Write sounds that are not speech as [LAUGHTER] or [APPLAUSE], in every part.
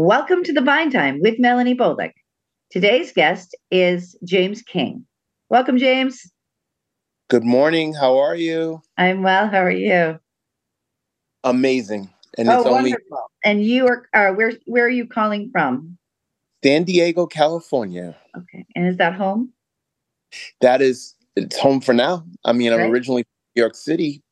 Welcome to the Vine Time with Melanie Bolduc. Today's guest is James King. Welcome, James. Good morning. How are you? I'm well. How are you? Amazing. And oh, it's only wonderful. And you are, are where where are you calling from? San Diego, California. Okay. And is that home? That is it's home for now. I mean, I'm originally from New York City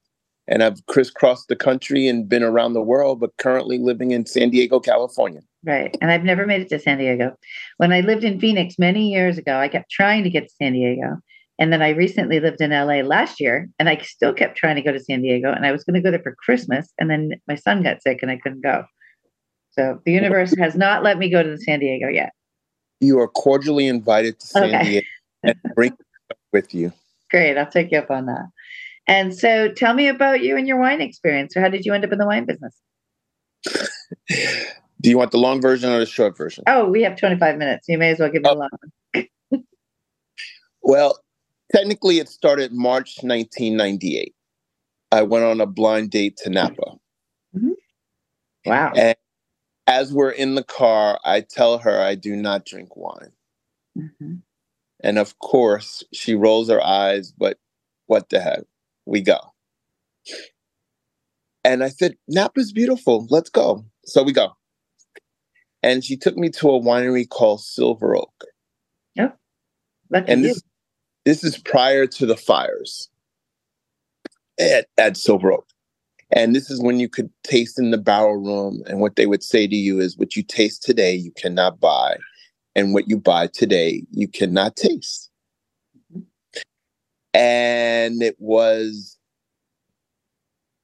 and I've crisscrossed the country and been around the world, but currently living in San Diego, California. Right. And I've never made it to San Diego. When I lived in Phoenix many years ago, I kept trying to get to San Diego. And then I recently lived in LA last year and I still kept trying to go to San Diego. And I was going to go there for Christmas. And then my son got sick and I couldn't go. So the universe has not let me go to San Diego yet. You are cordially invited to San okay. Diego and [LAUGHS] bring with you. Great. I'll take you up on that. And so tell me about you and your wine experience. Or how did you end up in the wine business? [LAUGHS] Do you want the long version or the short version? Oh, we have 25 minutes. You may as well give me oh. the long one. [LAUGHS] well, technically, it started March 1998. I went on a blind date to Napa. Mm-hmm. Wow. And as we're in the car, I tell her I do not drink wine. Mm-hmm. And of course, she rolls her eyes, but what the heck? We go. And I said, Napa's beautiful. Let's go. So we go. And she took me to a winery called Silver Oak. Yep. and this, this is prior to the fires at, at Silver Oak. And this is when you could taste in the barrel room. And what they would say to you is, what you taste today, you cannot buy. And what you buy today, you cannot taste. And it was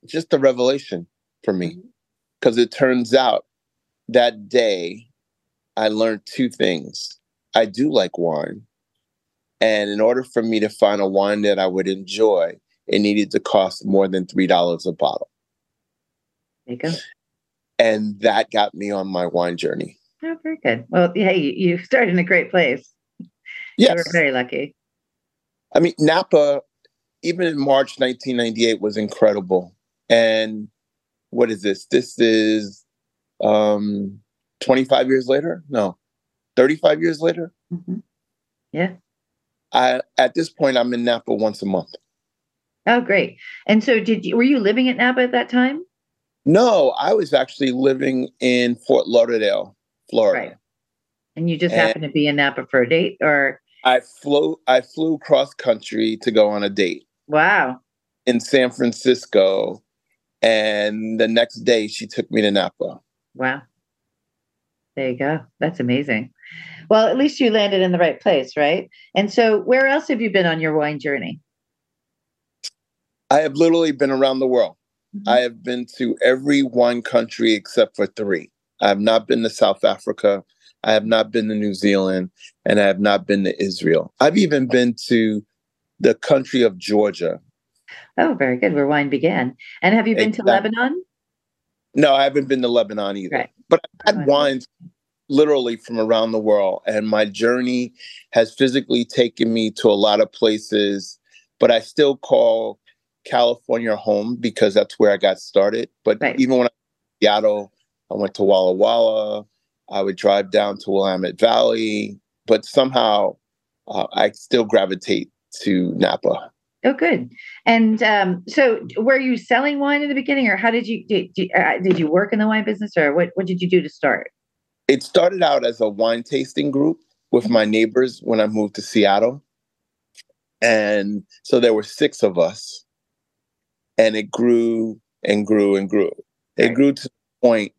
just a revelation for me. Because mm-hmm. it turns out that day, I learned two things. I do like wine. And in order for me to find a wine that I would enjoy, it needed to cost more than $3 a bottle. There you go. And that got me on my wine journey. Oh, very good. Well, hey, you started in a great place. Yes. You were very lucky. I mean, Napa, even in March 1998, was incredible. And what is this? This is um 25 years later? No, 35 years later? Mm-hmm. Yeah. I, at this point, I'm in Napa once a month. Oh, great! And so, did you were you living at Napa at that time? No, I was actually living in Fort Lauderdale, Florida. Right. And you just and happened to be in Napa for a date, or I flew I flew cross country to go on a date. Wow. In San Francisco, and the next day she took me to Napa. Wow. There you go. That's amazing. Well, at least you landed in the right place, right? And so, where else have you been on your wine journey? I have literally been around the world. Mm-hmm. I have been to every one country except for three. I have not been to South Africa. I have not been to New Zealand. And I have not been to Israel. I've even been to the country of Georgia. Oh, very good. Where wine began. And have you been exactly. to Lebanon? No, I haven't been to Lebanon either. Right. But I've had wines literally from around the world. And my journey has physically taken me to a lot of places, but I still call California home because that's where I got started. But right. even when I was in Seattle, I went to Walla Walla. I would drive down to Willamette Valley, but somehow uh, I still gravitate to Napa. Oh, good. And um, so, were you selling wine in the beginning, or how did you did, did, uh, did you work in the wine business, or what what did you do to start? It started out as a wine tasting group with my neighbors when I moved to Seattle, and so there were six of us, and it grew and grew and grew. It grew to the point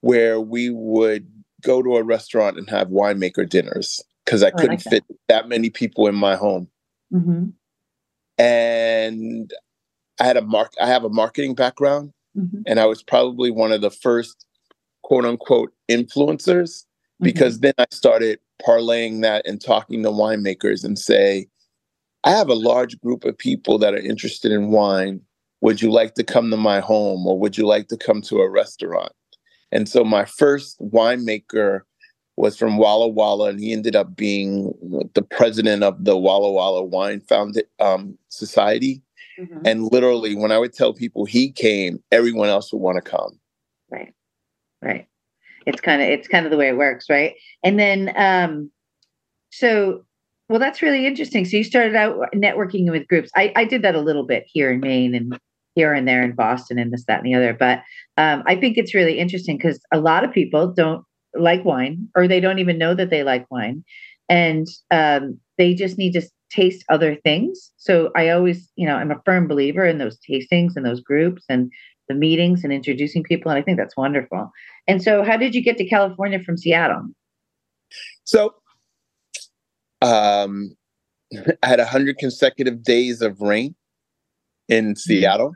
where we would go to a restaurant and have winemaker dinners because I oh, couldn't I like fit that many people in my home. Mm-hmm. And I had a mark. I have a marketing background, mm-hmm. and I was probably one of the first quote unquote influencers because mm-hmm. then I started parlaying that and talking to winemakers and say, I have a large group of people that are interested in wine would you like to come to my home or would you like to come to a restaurant? And so my first winemaker was from Walla Walla, and he ended up being the president of the Walla Walla Wine Found um, Society. Mm-hmm. And literally, when I would tell people he came, everyone else would want to come. Right, right. it's kind of it's kind of the way it works, right? And then um so well that's really interesting. So you started out networking with groups. I, I did that a little bit here in Maine and here and there in Boston and this, that, and the other. But um, I think it's really interesting because a lot of people don't like wine or they don't even know that they like wine. And um, they just need to taste other things. So I always, you know, I'm a firm believer in those tastings and those groups and the meetings and introducing people. And I think that's wonderful. And so, how did you get to California from Seattle? So, um, [LAUGHS] I had 100 consecutive days of rain in mm-hmm. Seattle,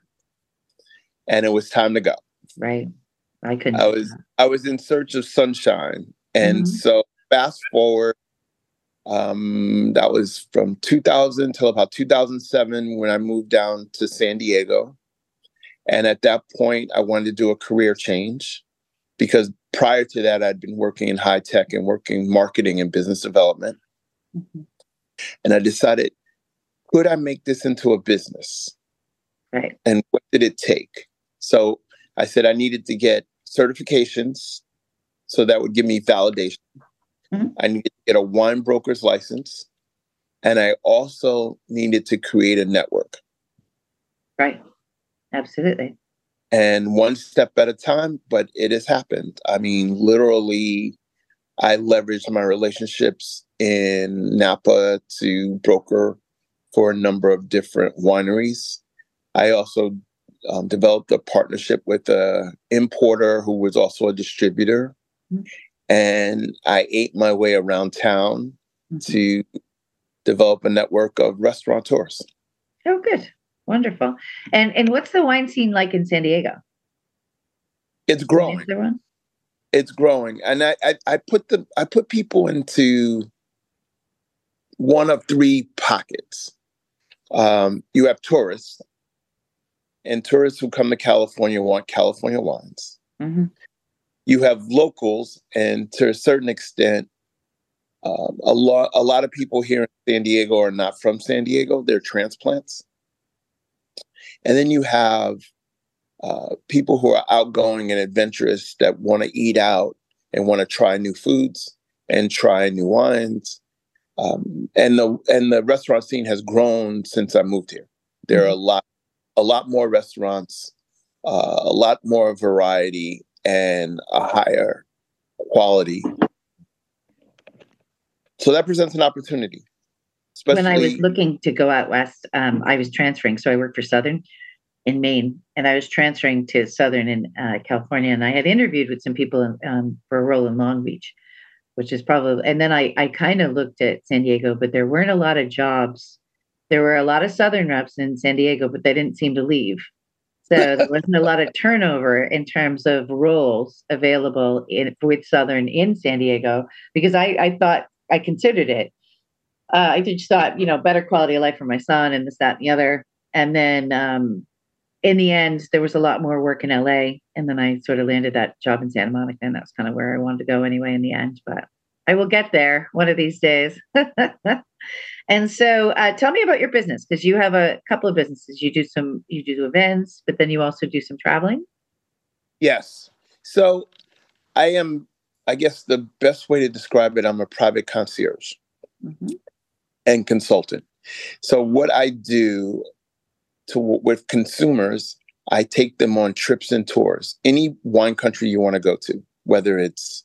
and it was time to go. Right. I couldn't. I was I was in search of sunshine, and mm-hmm. so fast forward um, that was from 2000 till about 2007 when I moved down to San Diego. And at that point, I wanted to do a career change because prior to that, I'd been working in high tech and working marketing and business development. Mm-hmm. And I decided, could I make this into a business? Right. And what did it take? So I said I needed to get certifications. So that would give me validation. Mm-hmm. I needed to get a wine broker's license. And I also needed to create a network. Right. Absolutely. And one step at a time, but it has happened. I mean, literally, I leveraged my relationships in Napa to broker for a number of different wineries. I also um, developed a partnership with a importer who was also a distributor. Mm-hmm and I ate my way around town mm-hmm. to develop a network of restaurateurs. Oh, good, wonderful. And and what's the wine scene like in San Diego? It's growing. It's growing, and I, I I put the I put people into one of three pockets. Um, you have tourists, and tourists who come to California want California wines. Mm-hmm you have locals, and to a certain extent, um, a lot a lot of people here in San Diego are not from San Diego; they're transplants. And then you have uh, people who are outgoing and adventurous that want to eat out and want to try new foods and try new wines. Um, and the and the restaurant scene has grown since I moved here. There are a mm-hmm. lot a lot more restaurants, uh, a lot more variety, and a higher quality. So that presents an opportunity. Especially, when I was looking to go out west, um, I was transferring. So I worked for Southern in Maine, and I was transferring to Southern in uh, California. And I had interviewed with some people in, um, for a role in Long Beach, which is probably. And then I I kind of looked at San Diego, but there weren't a lot of jobs. There were a lot of Southern reps in San Diego, but they didn't seem to leave. So there [LAUGHS] wasn't a lot of turnover in terms of roles available in, with Southern in San Diego because I, I thought I considered it. Uh, I just thought, you know, better quality of life for my son and this, that, and the other. And then um, in the end, there was a lot more work in LA. And then I sort of landed that job in Santa Monica. And that's kind of where I wanted to go anyway in the end. But I will get there one of these days. [LAUGHS] And so, uh, tell me about your business because you have a couple of businesses. You do some, you do events, but then you also do some traveling. Yes. So, I am. I guess the best way to describe it, I'm a private concierge mm-hmm. and consultant. So, what I do to with consumers, I take them on trips and tours. Any wine country you want to go to, whether it's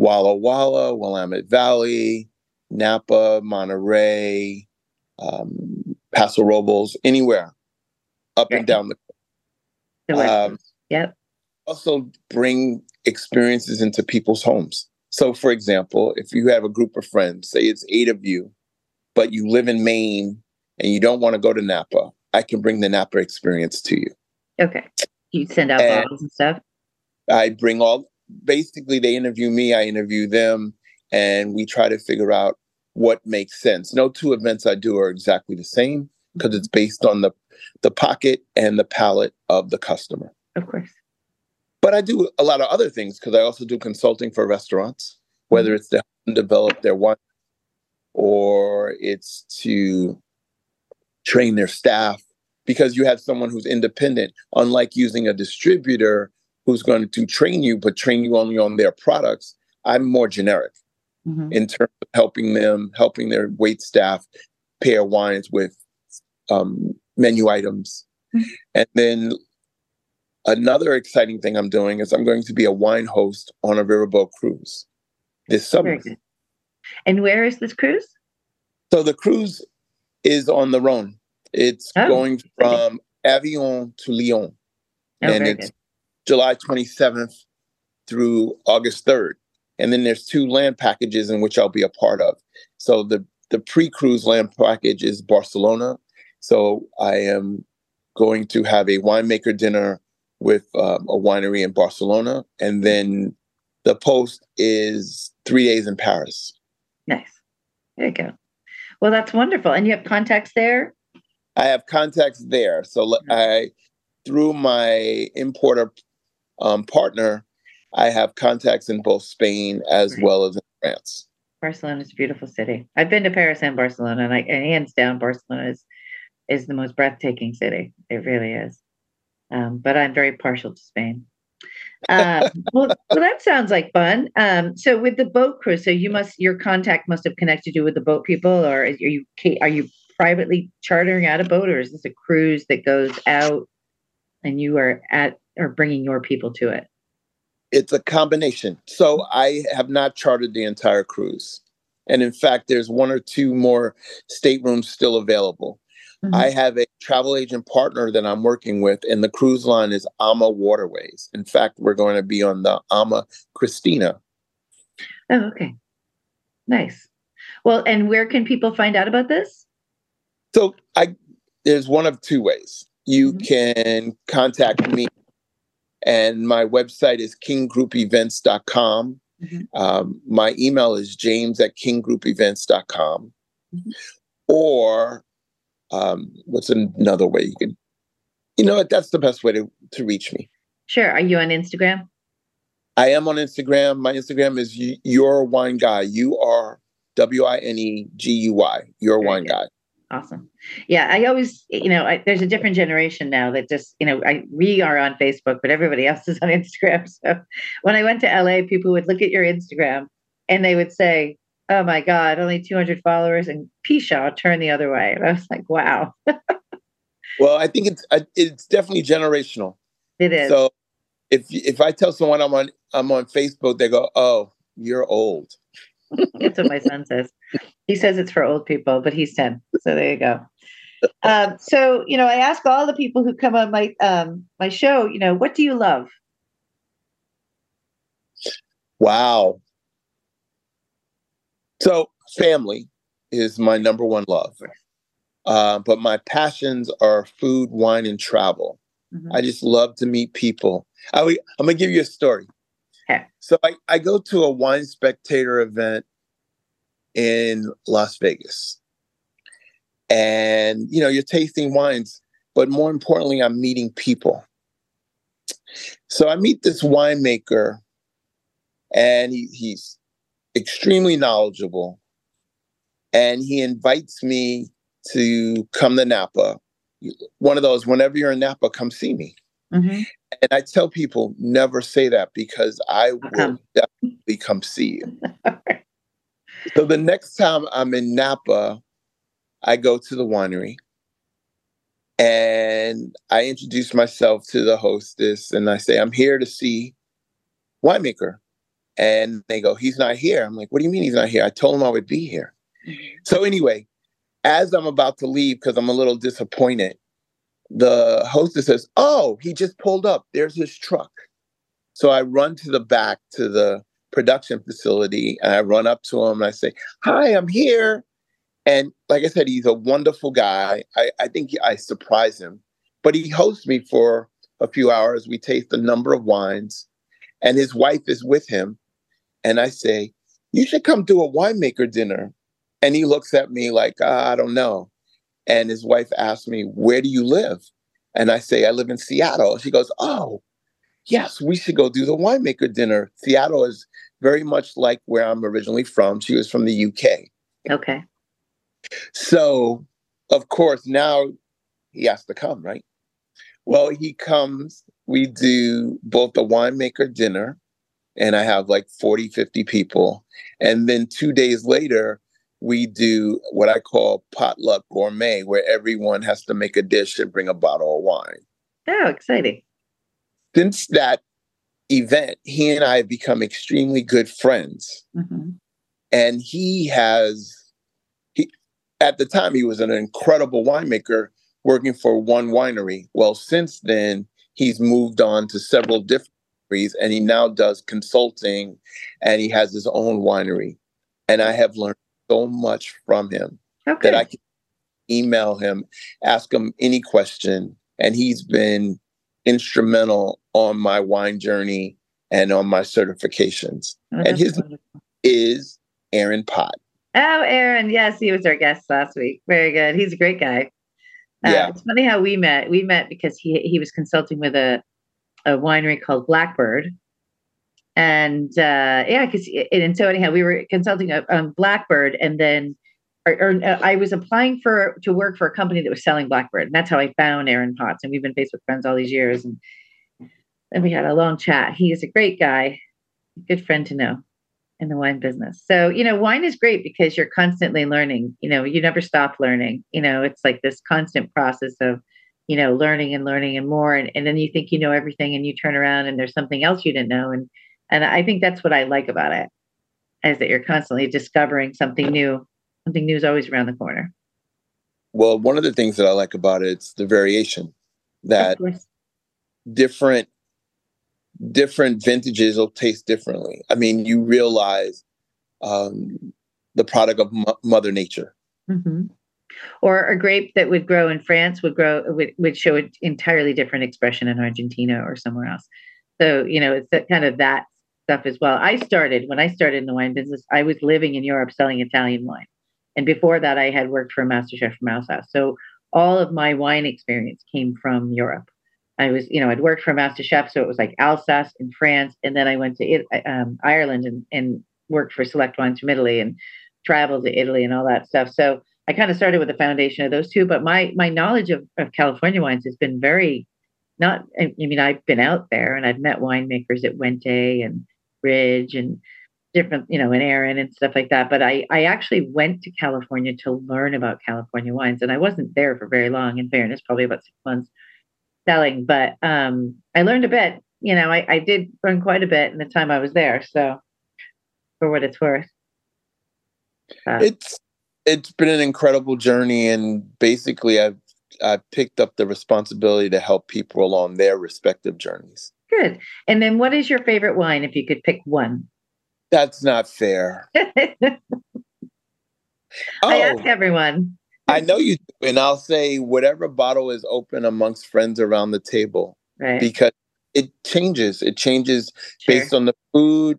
Walla Walla, Willamette Valley, Napa, Monterey, um, Paso Robles, anywhere up right. and down the. Um, yep. Also, bring experiences into people's homes. So, for example, if you have a group of friends, say it's eight of you, but you live in Maine and you don't want to go to Napa, I can bring the Napa experience to you. Okay. You send out and bottles and stuff? I bring all, basically, they interview me, I interview them, and we try to figure out what makes sense. No two events I do are exactly the same because it's based on the the pocket and the palate of the customer. Of course. But I do a lot of other things because I also do consulting for restaurants, whether it's to develop their wine or it's to train their staff because you have someone who's independent, unlike using a distributor who's going to train you, but train you only on their products. I'm more generic mm-hmm. in terms of helping them, helping their wait staff pair wines with um, menu items. Mm-hmm. And then another exciting thing I'm doing is I'm going to be a wine host on a riverboat cruise this summer. And where is this cruise? So the cruise is on the Rhone. It's oh, going from Avignon to Lyon. Oh, and it's good. July 27th through August 3rd. And then there's two land packages in which I'll be a part of. So the, the pre-cruise land package is Barcelona. So I am going to have a winemaker dinner with um, a winery in Barcelona. And then the post is three days in Paris. Nice. There you go. Well, that's wonderful. And you have contacts there? I have contacts there. So mm-hmm. I, through my importer um, partner, I have contacts in both Spain as right. well as in France. Barcelona is a beautiful city. I've been to Paris and Barcelona, and, I, and hands down, Barcelona is is the most breathtaking city. It really is. Um, but I'm very partial to Spain. [LAUGHS] Uh, well, well, that sounds like fun. Um, so with the boat crew, so you must your contact must have connected you with the boat people, or are you are you privately chartering out a boat, or is this a cruise that goes out and you are at or bringing your people to it? It's a combination. So I have not chartered the entire cruise, and in fact, there's one or two more staterooms still available. Mm-hmm. I have a travel agent partner that I'm working with, and the cruise line is AmaWaterways. In fact, we're going to be on the Ama Christina. Oh, okay. Nice. Well, and where can people find out about this? So I there's one of two ways. You mm-hmm. can contact me, and my website is kinggroupevents.com. Mm-hmm. Um, my email is james at kinggroupevents.com. Mm-hmm. Or um, what's another way you can you know what that's the best way to, to reach me sure are you on instagram i am on instagram my instagram is your wine guy you are w-i-n-e-g-u-y your Very wine good. guy awesome yeah i always you know I, there's a different generation now that just you know I, we are on facebook but everybody else is [LAUGHS] on instagram so when i went to la people would look at your instagram and they would say oh my God, only 200 followers, and Pisha turn the other way. And I was like, wow. [LAUGHS] well, I think it's it's definitely generational. It is. So if if I tell someone I'm on I'm on Facebook, they go, "Oh, you're old." That's what my son says. He says it's for old people, but he's 10. So there you go. Um, so you know, I ask all the people who come on my um, my show, you know, what do you love? Wow. So, family is my number one love. Uh, but my passions are food, wine, and travel. Mm-hmm. I just love to meet people. I, am going to give you a story. So, I, I go to a wine spectator event in Las Vegas. And, you know, you're tasting wines, but more importantly, I'm meeting people. So I meet this winemaker, and he, he's extremely knowledgeable. And he invites me to come to Napa. One of those, whenever you're in Napa, come see me. Mm-hmm. And I tell people, never say that because I will uh-huh. definitely come see you. [LAUGHS] so the next time I'm in Napa, I go to the winery and I introduce myself to the hostess and I say, I'm here to see winemaker. And they go, he's not here. I'm like, what do you mean he's not here? I told him I would be here. Mm-hmm. So anyway, as I'm about to leave, because I'm a little disappointed, the hostess says, oh, he just pulled up. There's his truck. So I run to the back to the production facility and I run up to him and I say, hi, I'm here. And like I said, he's a wonderful guy. I, I think I surprise him, but he hosts me for a few hours. We taste a number of wines and his wife is with him and I say, You should come do a winemaker dinner. And he looks at me like, uh, I don't know. And his wife asks me, Where do you live? And I say, I live in Seattle. She goes, Oh, yes, we should go do the winemaker dinner. Seattle is very much like where I'm originally from. She was from the UK. Okay. So, of course, now he has to come, right? Well, he comes we do both the winemaker dinner, and I have like 40, 50 people. And then two days later, we do what I call potluck gourmet, where everyone has to make a dish and bring a bottle of wine. Oh, exciting. Since that event, he and I have become extremely good friends. Mm-hmm. And he has, he, at the time, he was an incredible winemaker working for one winery. Well, since then, he's moved on to several different wineries and he now does consulting and he has his own winery. And I have learned so much from him okay. that I can email him, ask him any question. And he's been instrumental on my wine journey and on my certifications. Oh, and his wonderful. is Aaron Pott. Oh, Aaron. Yes, he was our guest last week. Very good. He's a great guy. Uh, yeah. It's funny how we met. We met because he he was consulting with a a winery called Blackbird, and uh, yeah, because and so anyhow, we were consulting on Blackbird, and then or, or uh, I was applying for to work for a company that was selling Blackbird, and that's how I found Aaron Potts, and we've been Facebook friends all these years, and then we had a long chat. He is a great guy, good friend to know in the wine business. So, you know, wine is great because you're constantly learning. You know, you never stop learning. You know, it's like this constant process of, you know, learning and learning and more. And, and then you think you know everything and you turn around and there's something else you didn't know. And and I think that's what I like about it, is that you're constantly discovering something new. Something new is always around the corner. Well, one of the things that I like about it is the variation that different different vintages will taste differently. I mean, you realize um, the product of Mother Nature. Mm-hmm. Or a grape that would grow in France would grow would, would show an entirely different expression in Argentina or somewhere else. So you know, it's that, kind of that stuff as well. I started when I started in the wine business. I was living in Europe selling Italian wine, and before that, I had worked for a master chef from Alsace. So all of my wine experience came from Europe. I was, you know, I'd worked for a Master Chef, so it was like Alsace in France, and then I went to um, Ireland and, and worked for Select Wines from Italy and traveled to Italy and all that stuff. So I kind of started with the foundation of those two, but my my knowledge of, of California wines has been very not. I mean, I've been out there and I've met winemakers at Wente and Ridge and different, you know, and Aaron and stuff like that. But I I actually went to California to learn about California wines, and I wasn't there for very long. In fairness, probably about six months selling, but um, I learned a bit. You know, I, I did learn quite a bit in the time I was there. So, for what it's worth, uh, it's it's been an incredible journey, and basically, I've I've picked up the responsibility to help people along their respective journeys. Good. And then, what is your favorite wine, if you could pick one? That's not fair. [LAUGHS] I oh. ask everyone. I know you do, and I'll say whatever bottle is open amongst friends around the table, right. because it changes. It changes sure. based on the food.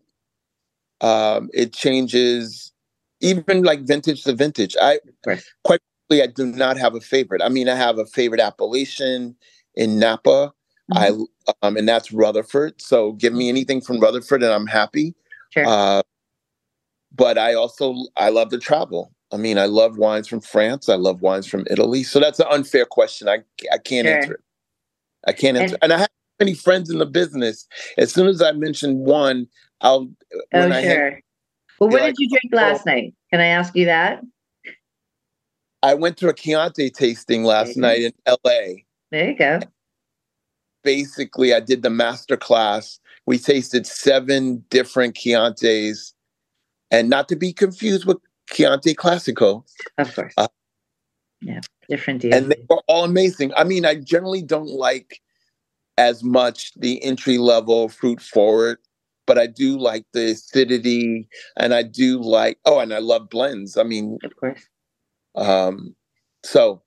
Um, it changes even like vintage to vintage. I quite frankly, I do not have a favorite. I mean, I have a favorite appellation in Napa. Mm-hmm. I um, and that's Rutherford. So give me anything from Rutherford, and I'm happy. Sure. Uh, but I also I love to travel. I mean, I love wines from France. I love wines from Italy. So that's an unfair question. I I can't sure. answer it. I can't answer. And, and I have many friends in the business. As soon as I mention one, I'll. Oh, sure. Have, well, what did you drink last oh, night? Can I ask you that? I went to a Chianti tasting last night in LA. There you go. Basically, I did the master class. We tasted seven different Chiantis, and not to be confused with Chianti Classico. Of course. Uh, yeah, different deal. And they were all amazing. I mean, I generally don't like as much the entry level fruit forward, but I do like the acidity and I do like, oh, and I love blends. I mean, of course. Um, so,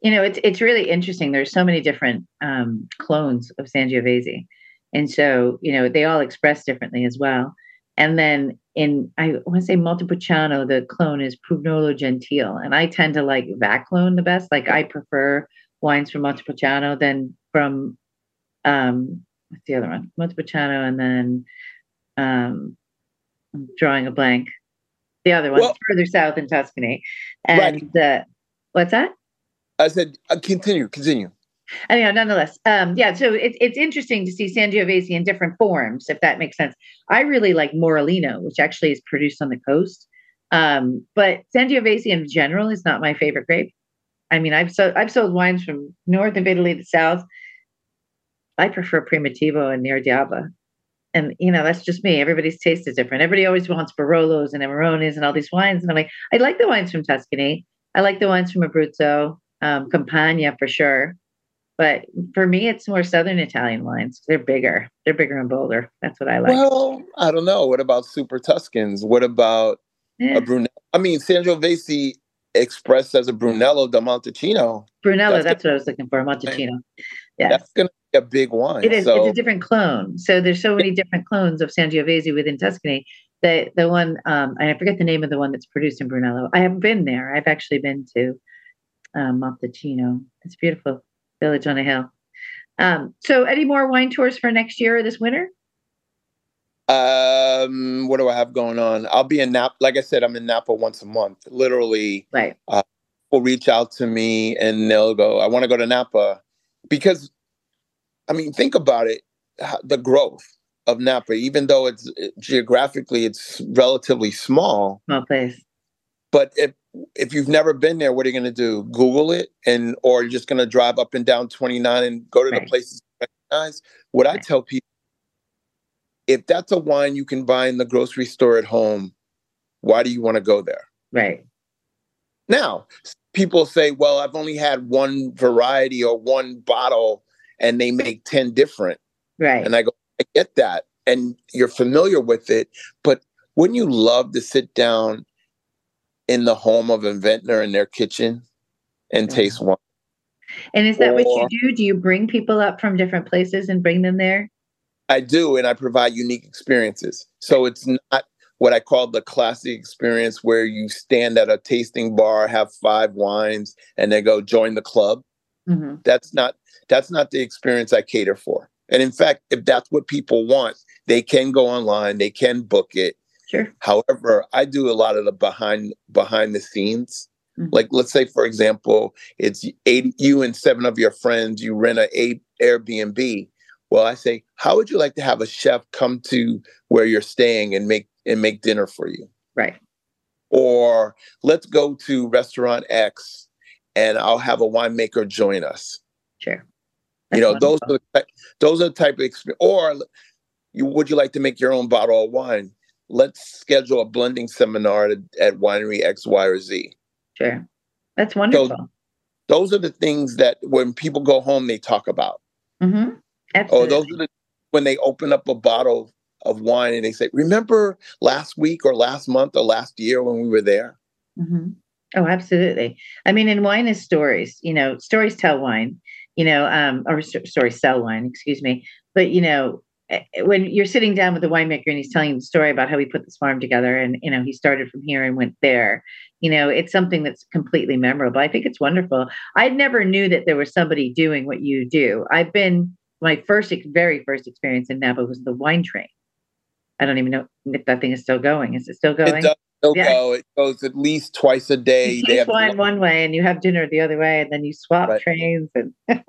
you know, it's, it's really interesting. There's so many different um, clones of Sangiovese. And so, you know, they all express differently as well. And then in I want to say Montepulciano, the clone is Prugnolo Gentile, and I tend to like that clone the best. Like I prefer wines from Montepulciano than from um what's the other one? Montepulciano, and then um I'm drawing a blank. The other one well, further south in Tuscany, and right. uh, what's that? I said uh, continue, continue. anyhow, nonetheless, um, yeah. So it's it's interesting to see Sangiovese in different forms, if that makes sense. I really like Morellino, which actually is produced on the coast. Um, but Sangiovese in general is not my favorite grape. I mean, I've sold I've sold wines from north of Italy to south. I prefer Primitivo and Near And you know, that's just me. Everybody's taste is different. Everybody always wants Barolos and Amarones and all these wines. And I'm like, I like the wines from Tuscany. I like the wines from Abruzzo, um, Campania for sure. But for me, it's more Southern Italian wines. They're bigger. They're bigger and bolder. That's what I like. Well, I don't know. What about Super Tuscans? What about yeah. a Brunello? I mean, Sangiovese expressed as a Brunello da Montalcino. Brunello, that's, that's what I was looking for. Montalcino. Yeah. That's going to be a big wine. It is. So. It's a different clone. So there's so many different clones of Sangiovese within Tuscany. The the one um, I forget the name of the one that's produced in Brunello. I haven't been there. I've actually been to um, Montalcino. It's beautiful village on a hill. Um, so, any more wine tours for next year or this winter? Um, what do I have going on? I'll be in Napa. Like I said, I'm in Napa once a month. Literally, right. Uh, will reach out to me and they'll go, "I want to go to Napa," because, I mean, think about it. The growth of Napa, even though it's geographically it's relatively small, small place. But if if you've never been there, what are you going to do? Google it, and or you're just going to drive up and down 29 and go to right. the places recognize. What right. I tell people, if that's a wine you can buy in the grocery store at home, why do you want to go there? Right. Now, people say, "Well, I've only had one variety or one bottle, and they make 10 different." Right. And I go, I get that, and you're familiar with it, but wouldn't you love to sit down in the home of a vintner in their kitchen and yeah. taste wine. And is that or, what you do? Do you bring people up from different places and bring them there? I do, and I provide unique experiences. So it's not what I call the classic experience where you stand at a tasting bar, have five wines, and then go join the club. Mm-hmm. That's not that's not the experience I cater for. And in fact, if that's what people want, they can go online, they can book it, Sure. However, I do a lot of the behind behind the scenes. Mm-hmm. Like let's say for example, it's eight you and seven of your friends, you rent a Airbnb. Well, I say, how would you like to have a chef come to where you're staying and make and make dinner for you? Right. Or let's go to restaurant X and I'll have a winemaker join us. Sure. That's you know, wonderful. those are the, those are the type of experience. Or you would you like to make your own bottle of wine? Let's schedule a blending seminar at, at winery X, Y, or Z. Sure. That's wonderful. So those are the things that when people go home, they talk about. Mm-hmm. Absolutely. Oh, those are the when they open up a bottle of wine and they say, "Remember last week or last month or last year when we were there?" Mm-hmm. Oh, absolutely. I mean, and wine is stories. You know, stories tell wine. You know, um, or stories sell wine. Excuse me. But you know, Eh, eh, when you're sitting down with the winemaker and he's telling the story about how he put this farm together and you know he started from here and went there you know it's something that's completely memorable. I think it's wonderful. I never knew that there was somebody doing what you do. I've been my first very first experience in napa was the wine train. I don't even know if that thing is still going. Is it still going? it does still yeah. go. It goes at least twice a day. You taste wine one way and you have dinner the other way and then you swap right. trains and [LAUGHS]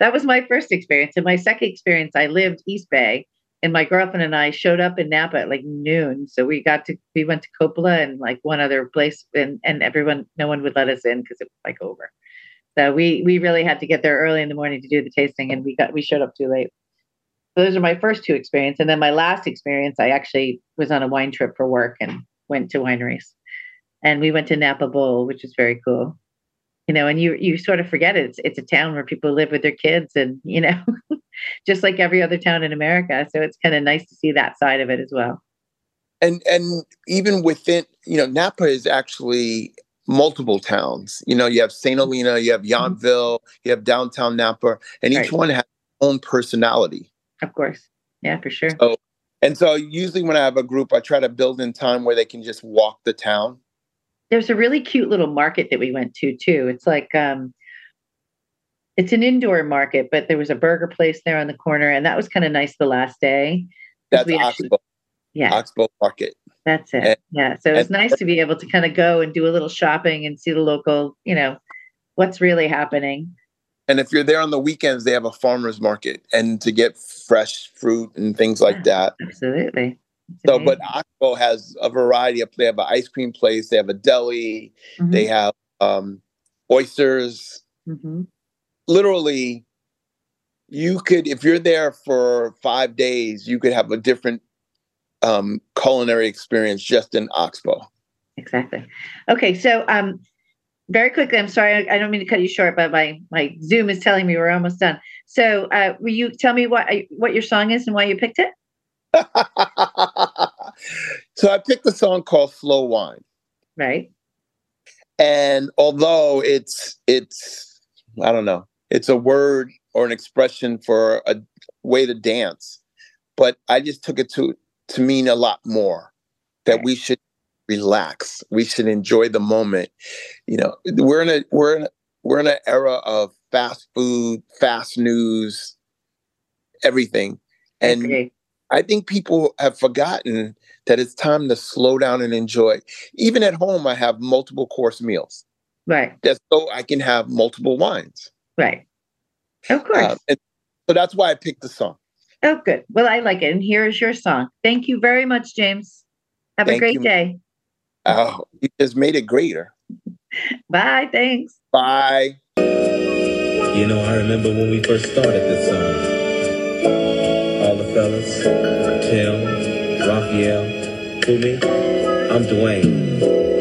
that was my first experience. And my second experience, I lived East Bay, and my girlfriend and I showed up in Napa at like noon. So we got to we went to Coppola and like one other place, and and everyone, no one would let us in because it was like over. So we we really had to get there early in the morning to do the tasting, and we got we showed up too late. So those are my first two experiences, and then my last experience, I actually was on a wine trip for work and went to wineries, and we went to Napa Bowl, which is very cool you know, and you you sort of forget it. It's it's a town where people live with their kids, and you know, [LAUGHS] just like every other town in America. So it's kind of nice to see that side of it as well. And and even within, you know, Napa is actually multiple towns. You know, you have St. Helena, you have mm-hmm. Yountville, you have downtown Napa, and each right. one has their own personality. Of course. Yeah, for sure. So, and so usually when I have a group, I try to build in time where they can just walk the town there's a really cute little market that we went to too. It's like um it's an indoor market, but there was a burger place there on the corner, and that was kind of nice the last day. That's Oxbow. Yeah. Oxbow Market. That's it. And, yeah. So it's nice to be able to kind of go and do a little shopping and see the local, you know, what's really happening. And if you're there on the weekends, they have a farmer's market and to get fresh fruit and things like that. Absolutely. So, but Oxbow has a variety of. They have an ice cream place. They have a deli. Mm-hmm. They have um, oysters. Mm-hmm. Literally, you could if you're there for five days, you could have a different um, culinary experience just in Oxbow. Exactly. Okay, so um, very quickly, I'm sorry, I don't mean to cut you short, but my my Zoom is telling me we're almost done. So, uh, will you tell me what what your song is and why you picked it? [LAUGHS] so I picked a song called "Slow Wine." Right. And although it's it's I don't know, it's a word or an expression for a way to dance, but I just took it to to mean a lot more. That right. we should relax. We should enjoy the moment. You know, we're in a we're in a, we're in an era of fast food, fast news, everything. And okay. I think people have forgotten that it's time to slow down and enjoy. Even at home, I have multiple course meals. Right. Just so I can have multiple wines. Right. Of course. Uh, so that's why I picked the song. Oh, good. Well, I like it. And here is your song. Thank you very much, James. Have Thank a great you. day. Oh, you just made it greater. [LAUGHS] Bye. Thanks. Bye. You know, I remember when we first started this song. Yeah, feel me? I'm Dwayne.